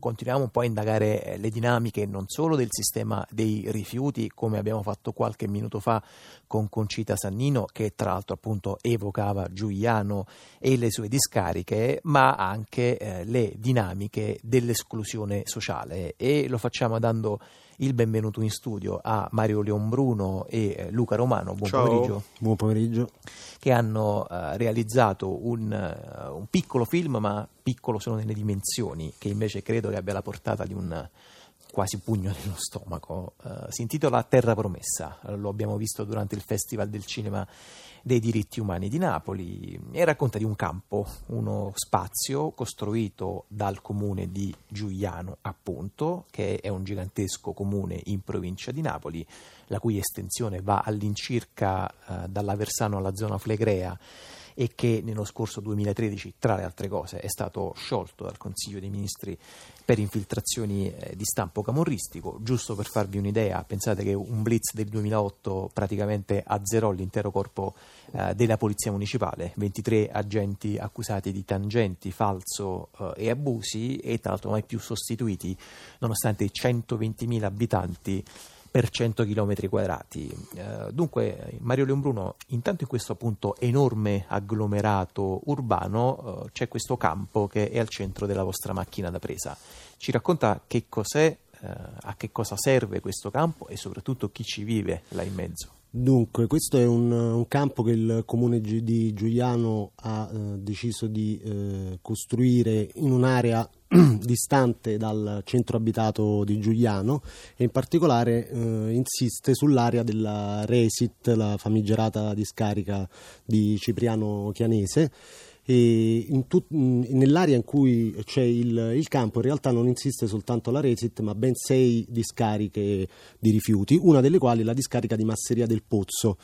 Continuiamo un po' a indagare eh, le dinamiche non solo del sistema dei rifiuti, come abbiamo fatto qualche minuto fa con Concita Sannino, che tra l'altro appunto evocava Giuliano e le sue discariche, ma anche eh, le dinamiche dell'esclusione sociale. E lo facciamo dando il benvenuto in studio a Mario Leonbruno e eh, Luca Romano. Buon Ciao. pomeriggio. Buon pomeriggio. Che hanno eh, realizzato un, eh, un piccolo film, ma piccolo solo nelle dimensioni, che invece credo che abbia la portata di un quasi pugno nello stomaco. Eh, si intitola Terra Promessa, lo abbiamo visto durante il Festival del Cinema dei diritti umani di Napoli e racconta di un campo, uno spazio costruito dal comune di Giuliano, appunto, che è un gigantesco comune in provincia di Napoli, la cui estensione va all'incirca eh, dall'Aversano alla zona Flegrea e che nello scorso 2013, tra le altre cose, è stato sciolto dal Consiglio dei Ministri per infiltrazioni eh, di stampo camorristico. Giusto per farvi un'idea, pensate che un blitz del 2008 praticamente azzerò l'intero corpo eh, della Polizia Municipale, 23 agenti accusati di tangenti, falso eh, e abusi e tra l'altro mai più sostituiti, nonostante i 120.000 abitanti per 100 km quadrati. Eh, dunque, Mario Leombruno, intanto in questo appunto enorme agglomerato urbano eh, c'è questo campo che è al centro della vostra macchina da presa. Ci racconta che cos'è, eh, a che cosa serve questo campo e soprattutto chi ci vive là in mezzo. Dunque, questo è un, un campo che il comune di Giuliano ha eh, deciso di eh, costruire in un'area distante dal centro abitato di Giuliano e in particolare eh, insiste sull'area della Resit, la famigerata discarica di Cipriano Chianese. In tut- nell'area in cui c'è il, il campo in realtà non insiste soltanto la Resit ma ben sei discariche di rifiuti, una delle quali è la discarica di Masseria del Pozzo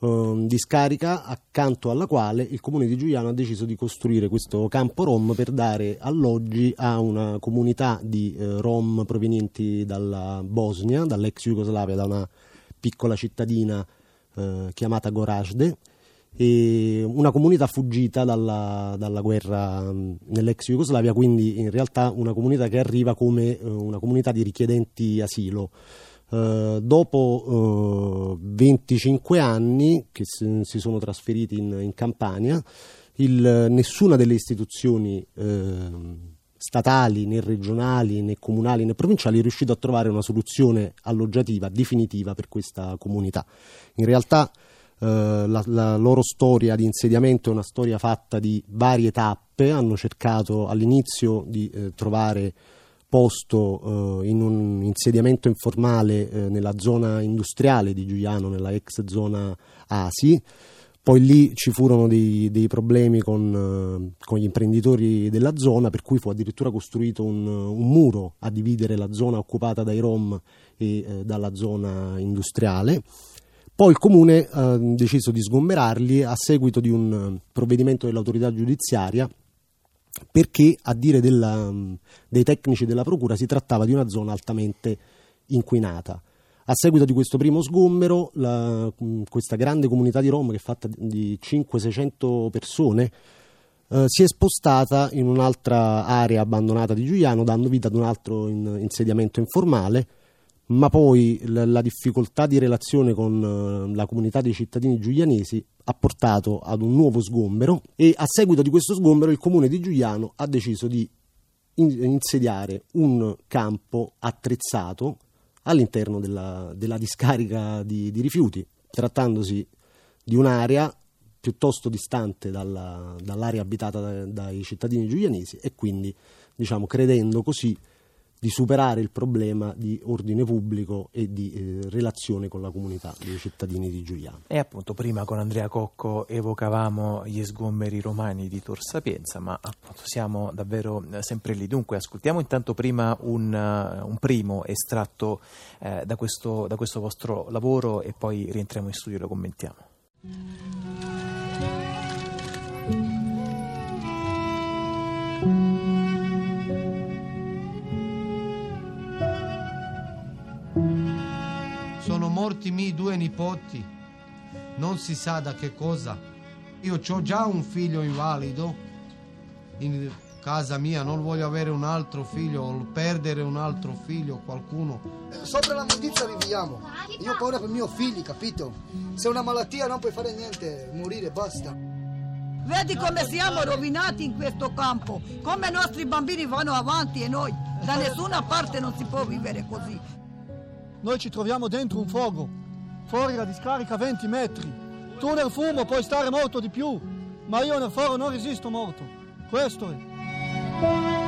ehm, discarica accanto alla quale il comune di Giuliano ha deciso di costruire questo campo Rom per dare alloggi a una comunità di eh, Rom provenienti dalla Bosnia, dall'ex Jugoslavia, da una piccola cittadina eh, chiamata Gorazde una comunità fuggita dalla, dalla guerra mh, nell'ex Jugoslavia, quindi in realtà una comunità che arriva come eh, una comunità di richiedenti asilo. Eh, dopo eh, 25 anni che si, sono trasferiti in, in Campania, il- nessuna delle istituzioni ehm, statali, né regionali, né comunali, né provinciali è riuscito a trovare una soluzione alloggiativa definitiva per questa comunità. In realtà eh, la, la loro storia di insediamento è una storia fatta di varie tappe, hanno cercato all'inizio di eh, trovare posto eh, in un insediamento informale eh, nella zona industriale di Giuliano, nella ex zona Asi. Poi lì ci furono dei, dei problemi con, eh, con gli imprenditori della zona, per cui fu addirittura costruito un, un muro a dividere la zona occupata dai Rom e eh, dalla zona industriale. Poi il comune ha deciso di sgomberarli a seguito di un eh, provvedimento dell'autorità giudiziaria perché a dire della- dei tecnici della procura si trattava di una zona altamente inquinata. A seguito di questo primo sgombero, la- questa grande comunità di Rom, che è fatta di 500-600 persone, eh, si è spostata in un'altra area abbandonata di Giuliano, dando vita ad un altro in- insediamento informale, ma poi la, la difficoltà di relazione con eh, la comunità dei cittadini giulianesi ha portato ad un nuovo sgombero e a seguito di questo sgombero il comune di Giuliano ha deciso di in- insediare un campo attrezzato all'interno della, della discarica di, di rifiuti, trattandosi di un'area piuttosto distante dalla- dall'area abitata da- dai cittadini giulianesi e quindi diciamo credendo così di superare il problema di ordine pubblico e di eh, relazione con la comunità dei cittadini di Giuliano. E appunto prima con Andrea Cocco evocavamo gli sgomberi romani di Tor Sapienza, ma appunto siamo davvero eh, sempre lì. Dunque ascoltiamo intanto prima un, eh, un primo estratto eh, da, questo, da questo vostro lavoro e poi rientriamo in studio e lo commentiamo. Morti i miei due nipoti, non si sa da che cosa. Io ho già un figlio invalido in casa mia, non voglio avere un altro figlio o perdere un altro figlio, qualcuno. Sopra la mondizia viviamo. Io ho paura per i miei figli, capito? Se è una malattia non puoi fare niente, morire, basta. Vedi come siamo rovinati in questo campo, come i nostri bambini vanno avanti e noi da nessuna parte non si può vivere così. Noi ci troviamo dentro un fuoco, fuori la discarica 20 metri. Tu nel fumo puoi stare molto di più, ma io nel foro non resisto molto. Questo è.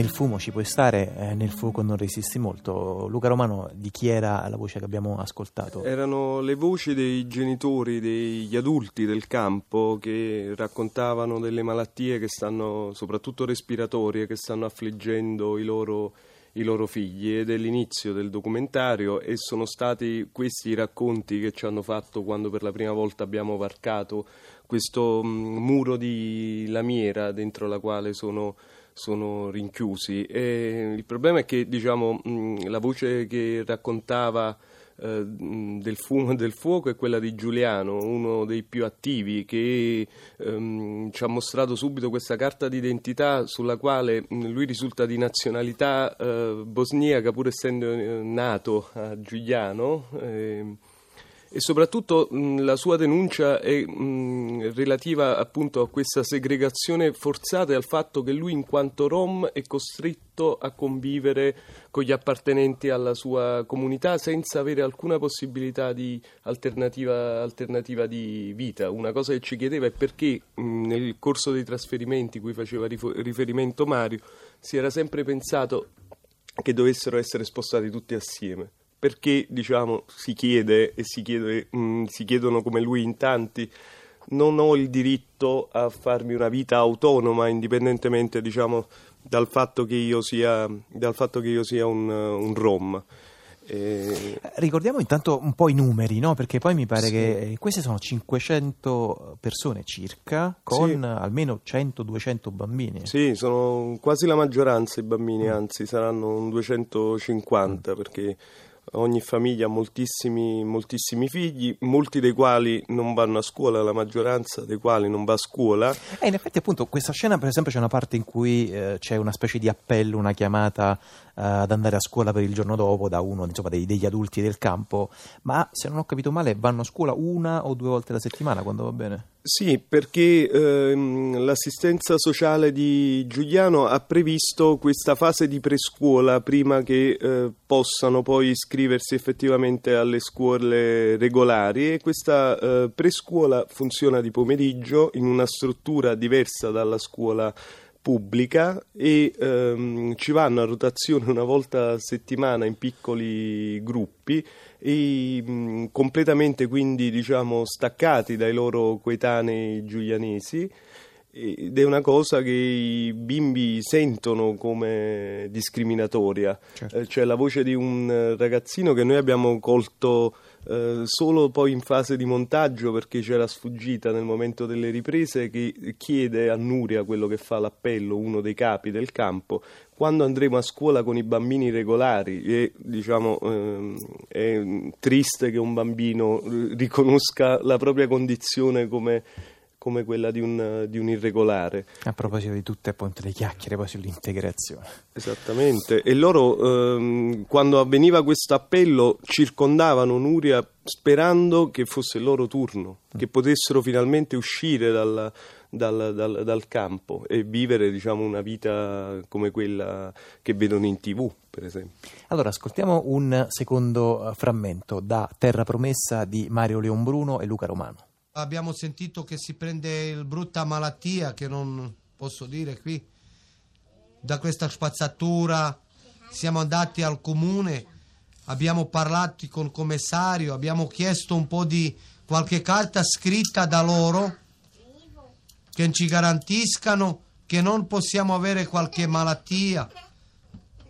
Nel fumo ci puoi stare, eh, nel fuoco non resisti molto. Luca Romano, di chi era la voce che abbiamo ascoltato? Erano le voci dei genitori, degli adulti del campo che raccontavano delle malattie che stanno, soprattutto respiratorie, che stanno affliggendo i loro, i loro figli ed è l'inizio del documentario e sono stati questi i racconti che ci hanno fatto quando per la prima volta abbiamo varcato questo mm, muro di lamiera dentro la quale sono sono rinchiusi. E il problema è che diciamo, la voce che raccontava eh, del fumo e del fuoco è quella di Giuliano, uno dei più attivi, che ehm, ci ha mostrato subito questa carta d'identità sulla quale lui risulta di nazionalità eh, bosniaca, pur essendo eh, nato a Giuliano. Eh, e soprattutto mh, la sua denuncia è mh, relativa appunto a questa segregazione forzata e al fatto che lui in quanto rom è costretto a convivere con gli appartenenti alla sua comunità senza avere alcuna possibilità di alternativa, alternativa di vita. Una cosa che ci chiedeva è perché mh, nel corso dei trasferimenti cui faceva riferimento Mario si era sempre pensato che dovessero essere spostati tutti assieme perché diciamo, si chiede e si, chiede, mh, mm, si chiedono come lui in tanti non ho il diritto a farmi una vita autonoma indipendentemente diciamo, dal fatto che io sia, che io sia un, un rom. Eh... Ricordiamo intanto un po' i numeri, no? perché poi mi pare sì. che queste sono 500 persone circa, con sì. almeno 100-200 bambini. Sì, sono quasi la maggioranza i bambini, mm. anzi saranno 250 mm. perché ogni famiglia ha moltissimi, moltissimi, figli, molti dei quali non vanno a scuola, la maggioranza dei quali non va a scuola. E in effetti appunto questa scena per esempio c'è una parte in cui eh, c'è una specie di appello, una chiamata eh, ad andare a scuola per il giorno dopo da uno insomma, dei, degli adulti del campo, ma se non ho capito male vanno a scuola una o due volte alla settimana quando va bene? Sì, perché ehm, l'assistenza sociale di Giuliano ha previsto questa fase di prescuola prima che eh, possano poi iscriversi effettivamente alle scuole regolari e questa eh, prescuola funziona di pomeriggio in una struttura diversa dalla scuola pubblica e ehm, ci vanno a rotazione una volta a settimana in piccoli gruppi e mh, completamente quindi diciamo staccati dai loro coetanei giulianesi ed è una cosa che i bimbi sentono come discriminatoria. Certo. Eh, c'è la voce di un ragazzino che noi abbiamo colto eh, solo poi in fase di montaggio perché c'era sfuggita nel momento delle riprese che chiede a Nuria quello che fa l'appello, uno dei capi del campo, quando andremo a scuola con i bambini regolari? E diciamo ehm, è triste che un bambino riconosca la propria condizione come come quella di un, di un, irregolare. A proposito di tutte appunto le chiacchiere poi sull'integrazione. Esattamente, e loro ehm, quando avveniva questo appello circondavano Nuria sperando che fosse il loro turno, mm. che potessero finalmente uscire dal, dal, dal, dal campo e vivere diciamo, una vita come quella che vedono in tv. Per esempio. Allora, ascoltiamo un secondo eh, frammento da Terra Promessa di Mario Leonbruno e Luca Romano. Abbiamo sentito che si prende il brutta malattia, che non posso dire qui, da questa spazzatura. Siamo andati al comune, abbiamo parlato con il commissario, abbiamo chiesto un po' di qualche carta scritta da loro che ci garantiscano che non possiamo avere qualche malattia,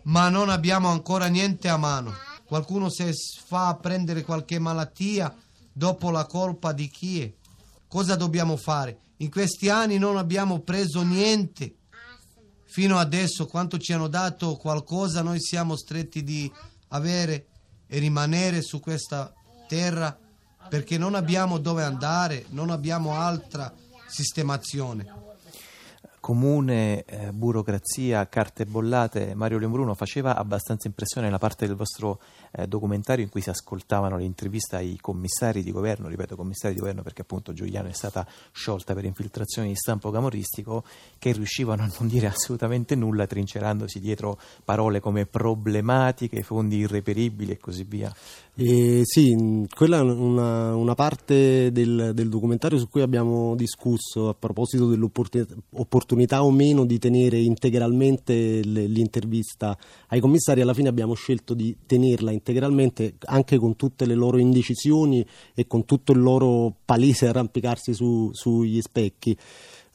ma non abbiamo ancora niente a mano. Qualcuno se fa prendere qualche malattia dopo la colpa di chi è? Cosa dobbiamo fare? In questi anni non abbiamo preso niente. Fino adesso, quanto ci hanno dato qualcosa, noi siamo stretti di avere e rimanere su questa terra perché non abbiamo dove andare, non abbiamo altra sistemazione. Comune, eh, burocrazia, carte bollate, Mario Lembruno faceva abbastanza impressione la parte del vostro eh, documentario in cui si ascoltavano le interviste ai commissari di governo, ripeto commissari di governo perché appunto Giuliano è stata sciolta per infiltrazioni di stampo camorristico, che riuscivano a non dire assolutamente nulla trincerandosi dietro parole come problematiche, fondi irreperibili e così via. Eh, sì, quella è una, una parte del, del, documentario su cui abbiamo discusso a proposito dell'opportunità o meno di tenere integralmente l'intervista ai commissari. Alla fine abbiamo scelto di tenerla integralmente anche con tutte le loro indecisioni e con tutto il loro palese arrampicarsi su, sugli specchi.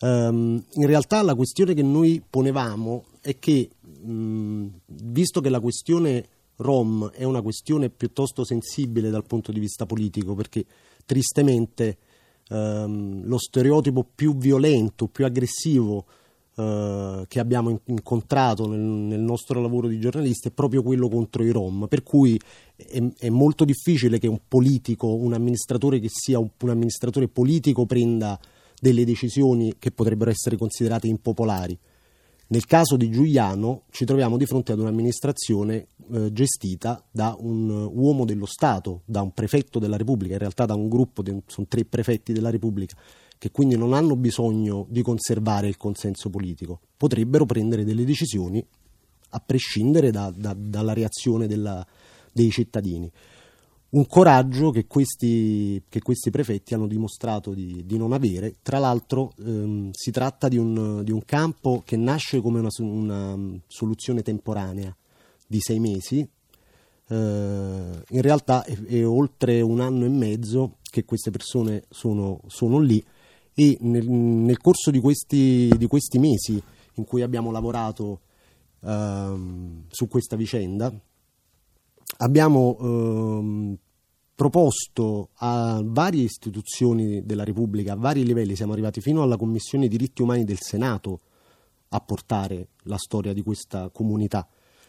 Um, in realtà la questione che noi ponevamo è che, mh, visto che la questione Rom è una questione piuttosto sensibile dal punto di vista politico perché tristemente ehm, lo stereotipo più violento, più aggressivo eh, che abbiamo incontrato nel, nel, nostro lavoro di giornalisti è proprio quello contro i Rom, per cui è, è molto difficile che un politico, un amministratore che sia un, un amministratore politico prenda delle decisioni che potrebbero essere considerate impopolari. Nel caso di Giuliano ci troviamo di fronte ad un'amministrazione eh, gestita da un uomo dello Stato, da un prefetto della Repubblica, in realtà da un gruppo, di, sono tre prefetti della Repubblica, che quindi non hanno bisogno di conservare il consenso politico, potrebbero prendere delle decisioni a prescindere da, da, dalla reazione della, dei cittadini un coraggio che questi, che questi, prefetti hanno dimostrato di, di non avere. Tra l'altro ehm, si tratta di un, di un, campo che nasce come una, una soluzione temporanea di sei mesi. Eh, in realtà è, è, oltre un anno e mezzo che queste persone sono, sono lì e nel, nel corso di questi, di questi, mesi in cui abbiamo lavorato ehm, su questa vicenda abbiamo ehm, proposto a varie istituzioni della Repubblica, a vari livelli, siamo arrivati fino alla Commissione diritti umani del Senato a portare la storia di questa comunità.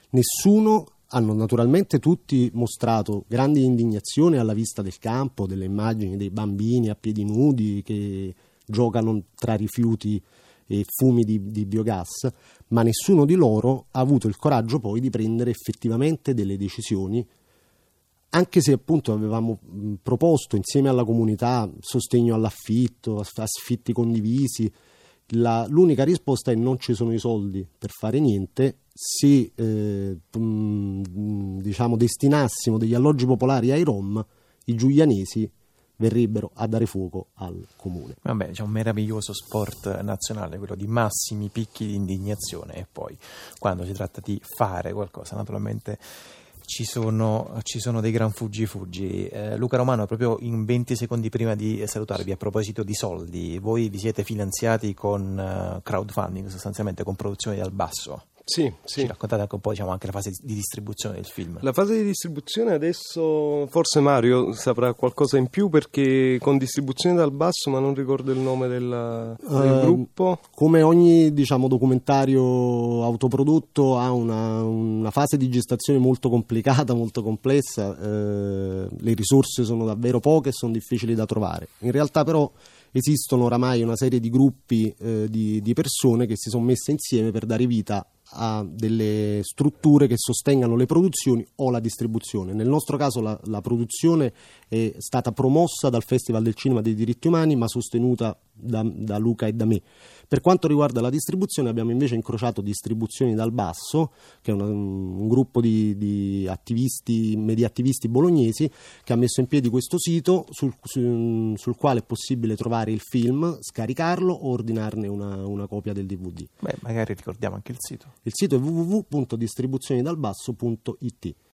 Nessuno hanno naturalmente tutti mostrato grande indignazione alla vista del campo, delle immagini dei bambini a piedi nudi che giocano tra rifiuti e fumi di, di, biogas, ma nessuno di loro ha avuto il coraggio poi di prendere effettivamente delle decisioni anche se appunto avevamo proposto insieme alla comunità sostegno all'affitto, affitti condivisi, la, l'unica risposta è non ci sono i soldi per fare niente, se eh, diciamo, destinassimo degli alloggi popolari ai Rom, i giulianesi verrebbero a dare fuoco al comune. Vabbè, c'è un meraviglioso sport nazionale, quello di massimi picchi di indignazione e poi quando si tratta di fare qualcosa, naturalmente ci sono, ci sono, dei gran fuggi-fuggi. Eh, Luca Romano, proprio in 20 secondi prima di salutarvi, a proposito di soldi, voi vi siete finanziati con uh, crowdfunding, sostanzialmente con produzioni dal basso. Sì, sì. Ci raccontate anche un po' diciamo, anche la fase di distribuzione del film. La fase di distribuzione adesso forse Mario saprà qualcosa in più perché con distribuzione dal basso, ma non ricordo il nome della, del uh, gruppo. Come ogni diciamo, documentario autoprodotto ha una, una, fase di gestazione molto complicata, molto complessa, eh, le risorse sono davvero poche e sono difficili da trovare. In realtà però esistono oramai una serie di gruppi eh, di, di persone che si sono messe insieme per dare vita a delle strutture che sostengano le produzioni o la distribuzione. Nel nostro caso la, la, produzione è stata promossa dal Festival del Cinema dei Diritti Umani ma sostenuta da, da Luca e da me. Per quanto riguarda la distribuzione abbiamo invece incrociato Distribuzioni dal Basso, che è una, un gruppo di, di attivisti, media attivisti bolognesi che ha messo in piedi questo sito sul, sul, sul quale è possibile trovare il film, scaricarlo o ordinarne una, una copia del DVD. Beh, magari ricordiamo anche il sito. Il sito è www.distribuzionidalbasso.it.